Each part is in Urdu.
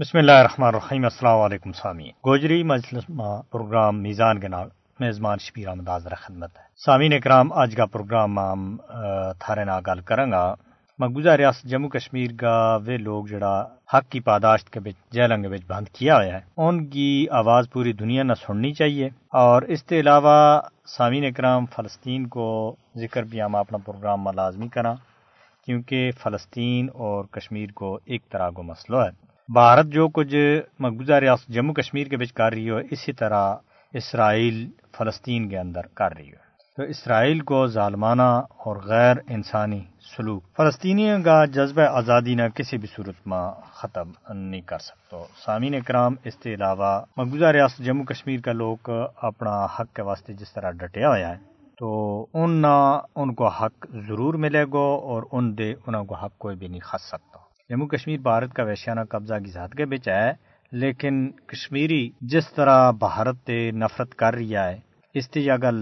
بسم اللہ الرحمن الرحیم، السلام علیکم سامی۔ گوجری مجلس پروگرام میزان کے نام میزمان شبیر احمد آزر خدمت ہے۔ سامعین اکرام، آج کا پروگرام ہم تھارے نا گل کریں گا۔ مقبوضہ ریاست جموں کشمیر کا وہ لوگ جڑا حق کی پاداشت کے بچ، جیلنگ بچ بند کیا ہوا ہے۔ ان کی آواز پوری دنیا نہ سننی چاہیے۔ اور اس کے علاوہ سامعین اکرام، فلسطین کو ذکر بھی ہم اپنا پروگرام میں لازمی کریں کیونکہ فلسطین اور کشمیر کو ایک طرح کو مسئلہ ہے۔ بھارت جو کچھ مقبوضہ ریاست جموں کشمیر کے بچ کر رہی ہو اسی طرح اسرائیل فلسطین کے اندر کر رہی ہو تو اسرائیل کو ظالمانہ اور غیر انسانی سلوک، فلسطینیوں کا جذبہ آزادی نہ کسی بھی صورت میں ختم نہیں کر سکتا۔ سامعین کرام اس کے علاوہ مقبوضہ ریاست جموں کشمیر کا لوگ اپنا حق کے واسطے جس طرح ڈٹیا ہوا ہے، تو ان نہ ان کو حق ضرور ملے گا اور ان دے انہوں کو حق کوئی بھی نہیں کھا سکتا۔ جموں کشمیر بھارت کا ویشیانہ قبضہ کی ذات کے بچ ہے، لیکن کشمیری جس طرح بھارت تے نفرت کر رہی ہے، اس تے گل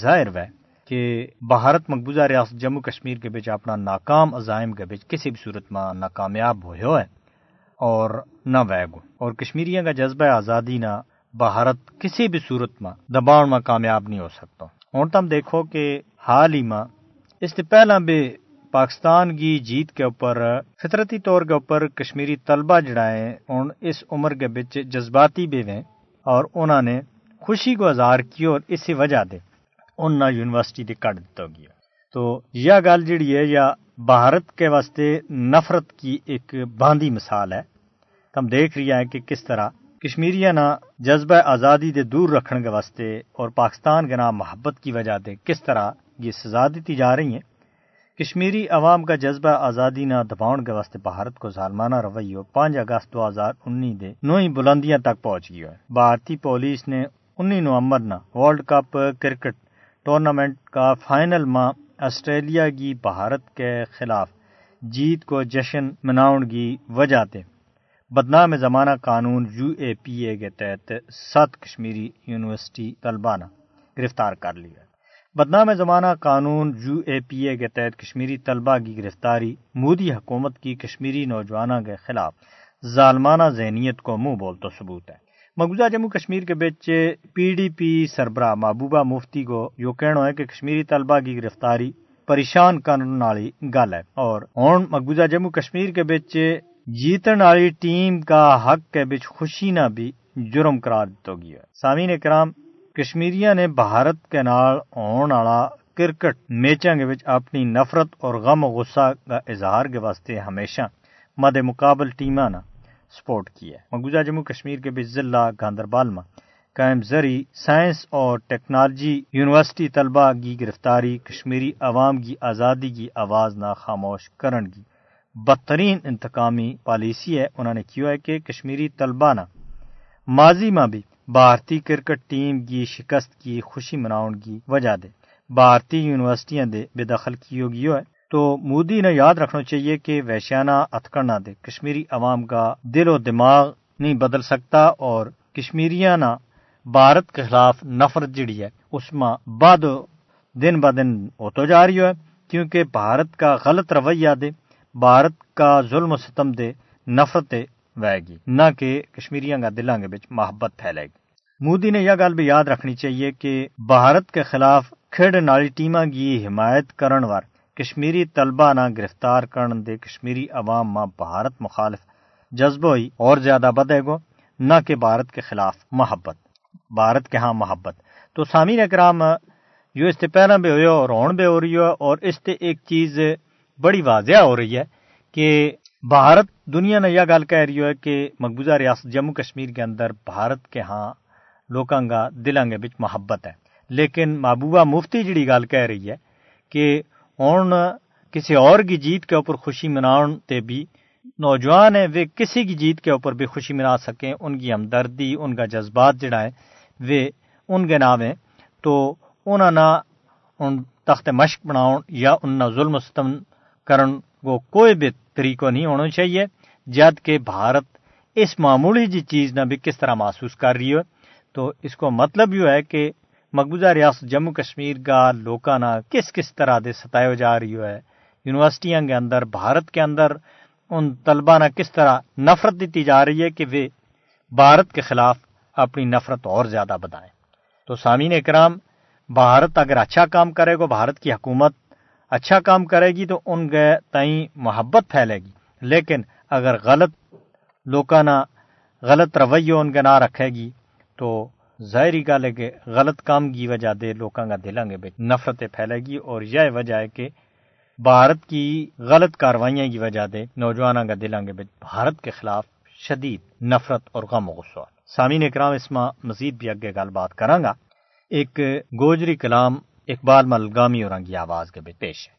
ظاہر ہے کہ بھارت مقبوضہ ریاست جموں کشمیر کے بچ اپنا ناکام عزائم کے بچ کسی بھی صورت میں ناکامیاب ہوئے ہے اور نہ ویگو اور کشمیریوں کا جذبہ آزادی نہ بھارت کسی بھی صورت میں دباؤ میں کامیاب نہیں ہو سکتا۔ ہوں تم دیکھو کہ حال ہی میں اس سے پہلا بھی پاکستان کی جیت کے اوپر، فطرتی طور کے اوپر کشمیری طلبہ جڑائے ان اس عمر کے بچ جذباتی بھی ہیں اور انہوں نے خوشی کو اظہار کی اور اسی وجہ دے ان یونیورسٹی دے کٹ دیتا گیا۔ تو یہ گل جڑی ہے، یا بھارت کے واسطے نفرت کی ایک باندھی مثال ہے۔ ہم دیکھ رہی ہیں کہ کس طرح کشمیریاں نہ جذبہ آزادی دے دور رکھنے کے واسطے اور پاکستان کے نام محبت کی وجہ دے کس طرح یہ سزا دیتی جا رہی ہیں۔ کشمیری عوام کا جذبہ آزادی نہ دباؤن کے واسطے بھارت کو ظالمانہ رویو پانچ اگست دو ہزار انیس دے نوئی بلندیاں تک پہنچ گیا ہے بھارتی پولیس نے انی نومبر نہ ورلڈ کپ کرکٹ ٹورنامنٹ کا فائنل ماں آسٹریلیا کی بھارت کے خلاف جیت کو جشن مناؤن کی وجہ تے۔ بدنام زمانہ قانون یو اے پی اے کے تحت سات کشمیری یونیورسٹی طلبہ گرفتار کر لیا بدنام زمانہ قانون یو اے پی اے کے تحت کشمیری طلبہ کی گرفتاری، مودی حکومت کی کشمیری نوجوانوں کے خلاف ظالمانہ ذہنیت کو منہ بول تو ثبوت ہے۔ مقبوضہ جموں کشمیر کے بچ پی ڈی پی سربراہ محبوبہ مفتی کو یہ کہنا ہے کہ کشمیری طلبہ کی گرفتاری پریشان کرنے والی گل ہے اور ہوں مقبوضہ جموں کشمیر کے بچ جیتن والی ٹیم کا حق کے بچ خوشی نہ بھی جرم قرار دیتا گیا سامعین کرام کشمیریاں نے بھارت کے نال والا کرکٹ میچوں کے اپنی نفرت اور غم و غصہ کا اظہار کے واسطے ہمیشہ مد مقابل ٹیماں سپورٹ کیا ہے۔ مقبوضہ جموں کشمیر کے بھی ضلع گاندربال میں قائم زری سائنس اور ٹیکنالوجی یونیورسٹی طلبہ کی گرفتاری کشمیری عوام کی آزادی کی آواز نہ خاموش کرن کی بدترین انتقامی پالیسی ہے۔ انہوں نے کیا ہے کہ کشمیری طلبہ نے ماضی میں بھی بھارتی کرکٹ ٹیم کی شکست کی خوشی مناؤن کی وجہ دے۔ بھارتی یونیورسٹیاں دے بے دخل کی ہوگی ہے تو مودی نے یاد رکھنا چاہیے کہ ویشیانہ اتکڑنا دے۔ کشمیری عوام کا دل و دماغ نہیں بدل سکتا اور کشمیریاں نہ بھارت کے خلاف نفرت جڑی ہے۔ اس میں بعد دن ب دن ہوتا جا رہی ہے کیونکہ بھارت کا غلط رویہ دے، بھارت کا ظلم و ستم دے نفرت وے گی نہ کہ کشمیریاں کا دلوں کے بچ محبت پھیلے گی۔ مودی نے یہ گل بھی یاد رکھنی چاہیے کہ بھارت کے خلاف کھیڑ والی ٹیماں کی حمایت کرن وار کشمیری طلبہ نہ گرفتار کرن دے کشمیری عوام ماں بھارت مخالف جذبہ ہی اور زیادہ بدے گو۔ نہ کہ بھارت کے خلاف محبت۔ بھارت کے ہاں محبت۔ تو سامعین اکرام جو اس سے پہلے بھی ہوئے اور ہون بھی ہو رہی ہے اور اس سے ایک چیز بڑی واضح ہو رہی ہے کہ بھارت دنیا نے یہ گل کہہ رہی ہے کہ مقبوضہ ریاست جموں کشمیر کے اندر بھارت کے ہاں لوکاں کا دلوں کے بچ محبت ہے۔ لیکن محبوبہ مفتی جڑی گل کہہ رہی ہے کہ ہوں کسی اور کی جیت کے اوپر خوشی مناؤن تے بھی نوجوان ہیں وہ کسی کی جیت کے اوپر بھی خوشی منا سکیں، ان کی ہمدردی، ان کا جذبات جڑا ہے وہ ان کے نام ہیں۔ تو انہوں نے ان تخت مشق بناؤ یا ان ظلم ستم کرن کو کوئی بھی طریقہ نہیں ہونا چاہیے جد کہ بھارت اس معمولی جی چیز نہ بھی کس طرح محسوس کر رہی ہو تو اس کو مطلب یہ ہے کہ مقبوضہ ریاست جموں کشمیر کا لوکا نہ کس کس طرح دے ستائے جا رہی ہے یونیورسٹیاں کے اندر بھارت کے اندر ان طلبہ نہ کس طرح نفرت دیتی جا رہی ہے کہ وہ بھارت کے خلاف اپنی نفرت اور زیادہ بدائیں تو سامعین اکرام بھارت اگر اچھا کام کرے گا بھارت کی حکومت اچھا کام کرے گی تو ان کے تئیں محبت پھیلے گی۔ لیکن اگر غلط لوکانا غلط رویہ ان کے نہ رکھے گی تو ظاہری گل ہے کہ غلط کام کی وجہ دے لوکاں کا دلوں کے نفرتیں پھیلے گی اور یہ وجہ ہے کہ بھارت کی غلط کاروائیاں کی وجہ دے نوجوانوں کا دلوں کے بھارت کے خلاف شدید نفرت اور غم و غصہ۔ سامعین اکرام، اس میں مزید بھی اگے گل بات کراں گا ایک گوجری کلام اقبال ملگامی اور کی آواز کے پیش ہے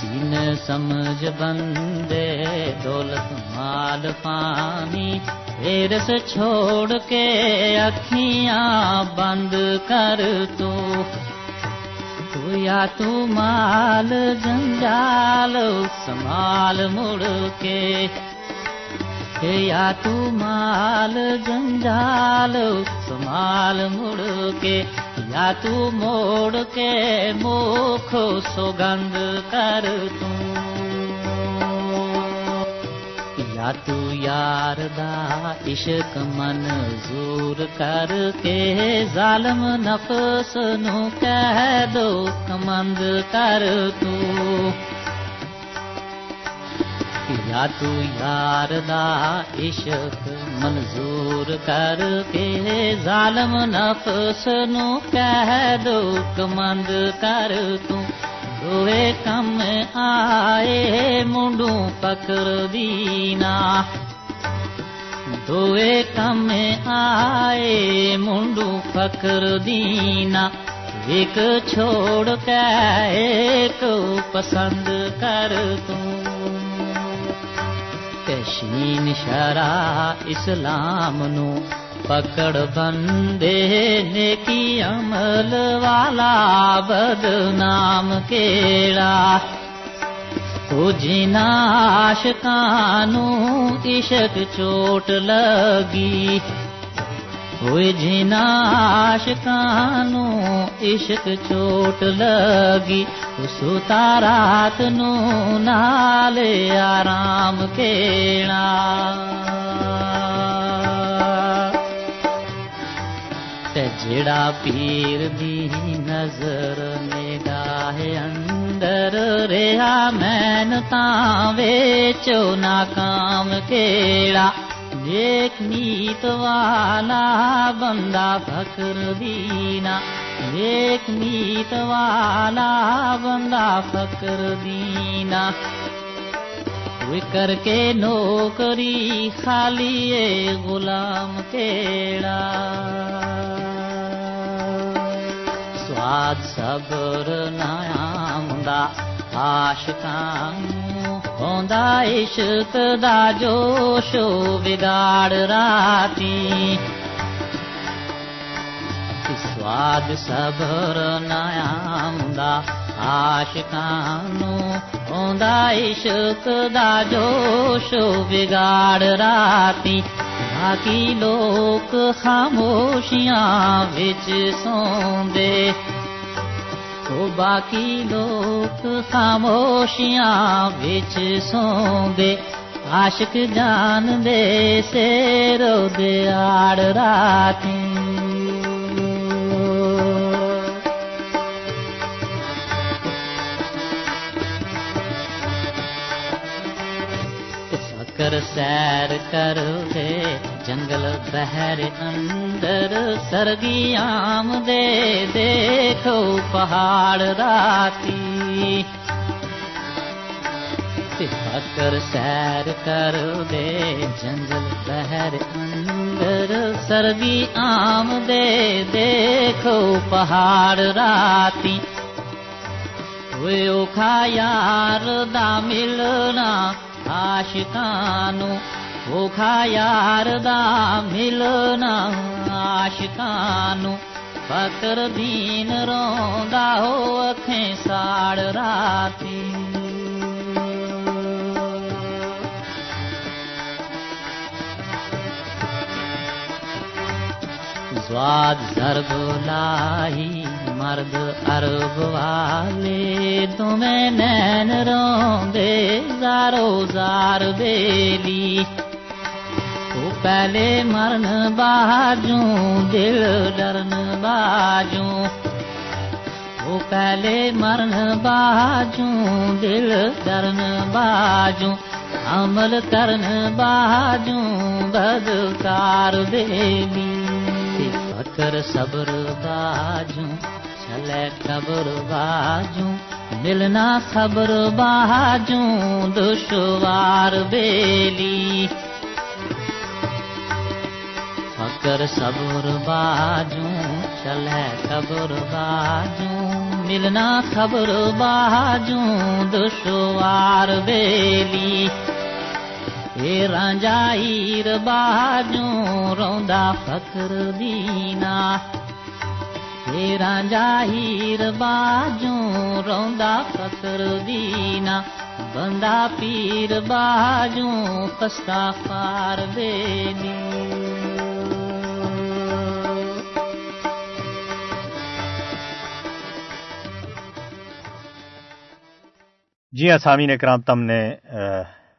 سین سمجھ بندے، دولت مال پانی ہیرس چھوڑ کے اکھیاں بند کر تو۔ تو یا تو مال جنجال، سنبھال مڑ کے۔ یا تو مال جنجال، سنبھال مڑ کے۔ یا تو موڑ کے موکھ سوگند کر تو یا تو یار دا عشق منظور کر کے ظالم نفس نو کہہ دو کمند کر تو یا تو یار دا عشق منظور کر کے ظالم نفس نو کہہ دو، کمند کر تو۔ دوے کم آئے منڈوں پکڑ دینا۔ دوے کم آئے منڈوں پکڑ دینا۔ ایک چھوڑ کے ایک پسند کر توں نشین شرا اسلام نو پکڑ بندے نیکی عمل والا بدنام کیڑا تو جنا عاشقانو عشق چوٹ لگی ہوئے جنا عاشقانو عشق چوٹ لگی، اس تارات نو نالے آرام کیڑا۔ جڑا پیر دی نظر نگاہ اندر رہا مین تاں ویچو ناکام کیڑا۔ نیک نیت والا بندہ فکر دینا نیک نیت والا بندہ فکر دینا کر کے نوکری خالی غلام کیڑا سواد صبر نام دا عاشقان ہوندا عشق دا جوش بگاڑ راتی۔ سواد صبر نیام دا عاشقانو، ہوندا عشق دا جوش بگاڑ راتی۔ باقی لوک خاموشیاں وچ سوندے۔ تو باقی لوگ خاموشیاں بچ سوندے عاشق جان دے سیرو دے آڑ راتی فکر سیر کر دے، جنگل بہر اندر سرگی آم دے دیکھو پہاڑ راتی فکر سیر کر دے جنگل بہر اندر سرگی آم دے دیکھو پہاڑ راتی ہوئے اوکھا یار دا ملنا عاشقانو اوکھا یار دا ملنا عاشقانو فکر دین روندا ہو اکھیں ساڑ راتی زواد ضرب لائی مرد عرب والے تمہیں نین رو روندے زارو زار بیلی پہلے مرن باجوں، دل ڈرن باجوں۔ وہ پہلے مرن باجوں، دل ڈرن باجوں۔ عمل کرن باجوں، بدکار بیلی فکر صبر باجوں، چلے خبر باجوں۔ ملنا خبر باجوں، دشوار بیلی۔ فکر صبر باجوں چلے خبر باجوں ملنا خبر باجوں دشوار بیلی اے رانجا ہیر باجوں روندا فکر دینا اے رانجا ہیر باجوں روندا فکر دینا بندہ پیر باجوں پستا خار بیلی جی ہاں سامعین کرام تم نے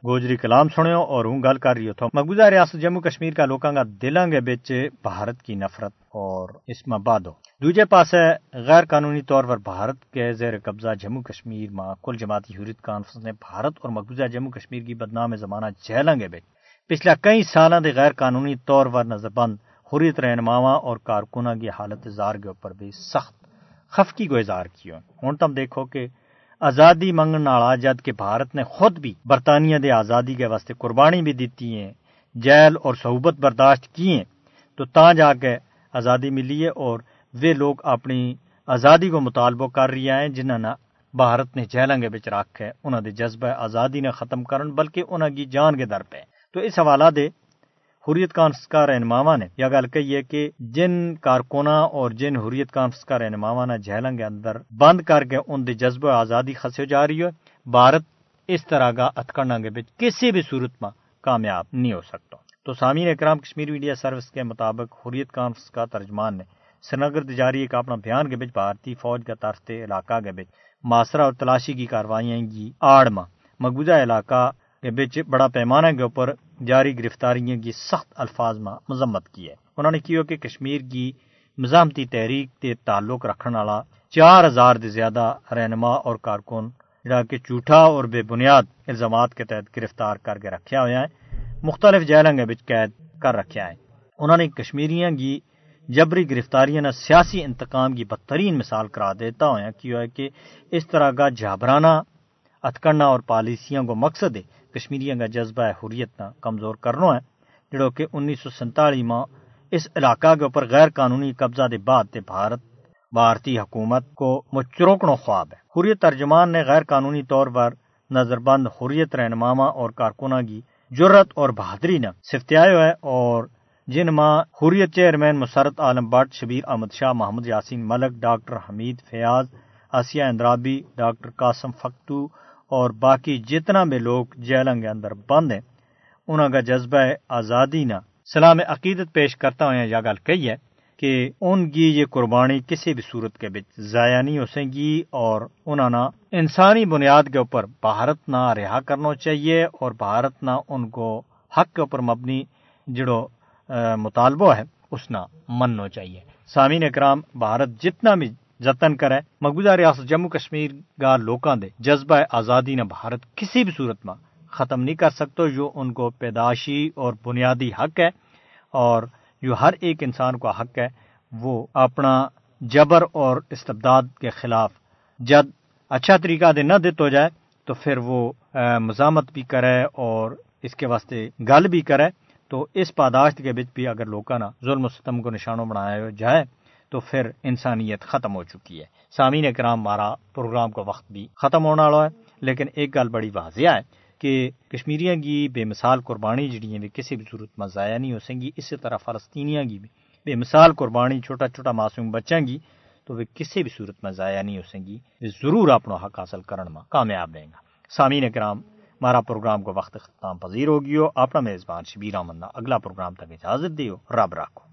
گوجری کلام سنیو اور ہوں گل کر رہی تھا مقبوضہ ریاست جموں کشمیر کا لوکاں کا دلاں گے بچ بھارت کی نفرت اور اس میں بادو دوجے پاس ہے غیر قانونی طور پر بھارت کے زیر قبضہ جموں کشمیر میں کل جماعتی حریت کانفرنس نے بھارت اور مقبوضہ جموں کشمیر کی بدنام زمانہ جہلاں گے بچ پچھلے کئی سالوں کے غیر قانونی طور پر نظر بند، حریت رہنماواں اور کارکنوں کی حالت زار کے اوپر بھی سخت خفکی کو اظہار کیا ہوں تم دیکھو کہ آزادی منگن والا جد کہ بھارت نے خود بھی برطانیہ دے آزادی کے واسطے قربانی بھی دیتی ہیں، جیل اور صحبت برداشت کی ہیں۔ تو تا جا کے آزادی ملی ہے اور وہ لوگ اپنی آزادی کو مطالبہ کر رہی ہیں جنہوں نے بھارت نے جیلوں بچ رکھ ہے۔ انہوں دے جذبہ آزادی نے ختم کرن، بلکہ انہوں کی جان کے در پہ۔ تو اس حوالہ دے حریت کانفرنس کا رہنماوا نے یہ گل کہی ہے کہ جن کارکنا اور جن حریت کانفرنس کا رہنماوا نے جہلنگ کے اندر بند کر کے ان دے جذبہ آزادی خسے جا رہی ہے، بھارت اس طرح کا اتکڑنا کے بچ کسی بھی صورت میں کامیاب نہیں ہو سکتا۔ تو سامعین اکرام کشمیر میڈیا سروس کے مطابق حریت کانفرنس کا ترجمان نے سرینگر تجاری ایک اپنا بیان کے بچ بھارتی فوج کا طرف علاقہ کے بچ ماسرا اور تلاشی کی کاروائیاں کی آڑ میں مقبوضہ علاقہ کے بچ بڑا پیمانہ کے اوپر جاری گرفتاریوں کی سخت الفاظ میں مذمت کی ہے۔ انہوں نے کیا کہ کشمیر کی مزاحمتی تحریک کے تعلق رکھنے والا چار ہزار سے زیادہ رہنما اور کارکن جڑا کہ جھوٹا اور بے بنیاد الزامات کے تحت گرفتار کر کے رکھا ہوا ہے، مختلف جیلوں کے قید کر رکھا ہے۔ انہوں نے کشمیریاں کی جبری گرفتاریاں نے سیاسی انتقام کی بدترین مثال کرا دیتا ہوا کیا ہے کہ اس طرح کا جھابرانا اتکڑنا اور پالیسیوں کو مقصد ہے کشمیریوں کا جذبہ حریت نہ کمزور کرنا ہے، جڑو کہ انیس سو سنتالی میں اس علاقہ کے اوپر غیر قانونی قبضہ دے بعد تے بھارت، بھارتی حکومت کو مچروکڑوں خواب ہے۔ حریت ترجمان نے غیر قانونی طور پر نظر بند حریت رہنماما اور کارکنہ کی جرت اور بہادری نے سفتیائی ہے اور جن ماں Hurriyat chairman Masarrat Alam Bhat Shabir Ahmad Shah, Muhammad Yasin Malik, doctor Hamid Fayaz Asiya Andrabi, doctor Qasim Fakhtu اور باقی جتنا بھی لوگ جیلوں کے اندر بند ہیں انہوں کا جذبہ آزادی نہ سلام عقیدت پیش کرتا ہوں یہ گل کہی ہے کہ ان کی یہ قربانی کسی بھی صورت کے بچ ضائع نہیں ہو سکے اور انہوں نے انسانی بنیاد کے اوپر بھارت نہ رہا کرنا چاہیے اور بھارت نہ ان کو حق کے اوپر مبنی جڑو مطالبہ ہے، اس نہ مننا چاہیے۔ سامعین اکرام، بھارت جتنا بھی جتن کرے۔ مقبوضہ ریاست جموں کشمیر کا لوکاں دے جذبہ آزادی نے بھارت کسی بھی صورت میں ختم نہیں کر سکتا جو ان کو پیدائشی اور بنیادی حق ہے اور جو ہر ایک انسان کو حق ہے۔ وہ اپنا جبر اور استبداد کے خلاف جد اچھا طریقہ دے نہ دیت ہو جائے تو پھر وہ مزامت بھی کرے اور اس کے واسطے گل بھی کرے۔ تو اس پاداشت کے بچ بھی اگر لوگوں نے ظلم و ستم کو نشانوں بنایا جائے تو پھر انسانیت ختم ہو چکی ہے۔ سامعین کرام ہمارا پروگرام کا وقت بھی ختم ہونے والا ہے، لیکن ایک گل بڑی واضح ہے کہ کشمیریوں کی بے مثال قربانی جڑی ہیں کسی بھی صورت میں ضائع نہیں ہو سکیں گی، اسی طرح فلسطینیاں کی بھی۔ بے مثال قربانی چھوٹا چھوٹا معصوم بچوں کی تو وہ کسی بھی صورت میں ضائع نہیں ہو سکیں گی۔ ضرور اپنا حق حاصل کرنے میں کامیاب رہیں گا۔ سامعین کرام ہمارا پروگرام کو وقت ختم پذیر ہوگی ہو اپنا میزبان شبیر احمد اگلا پروگرام تک اجازت دیو، رب رکھو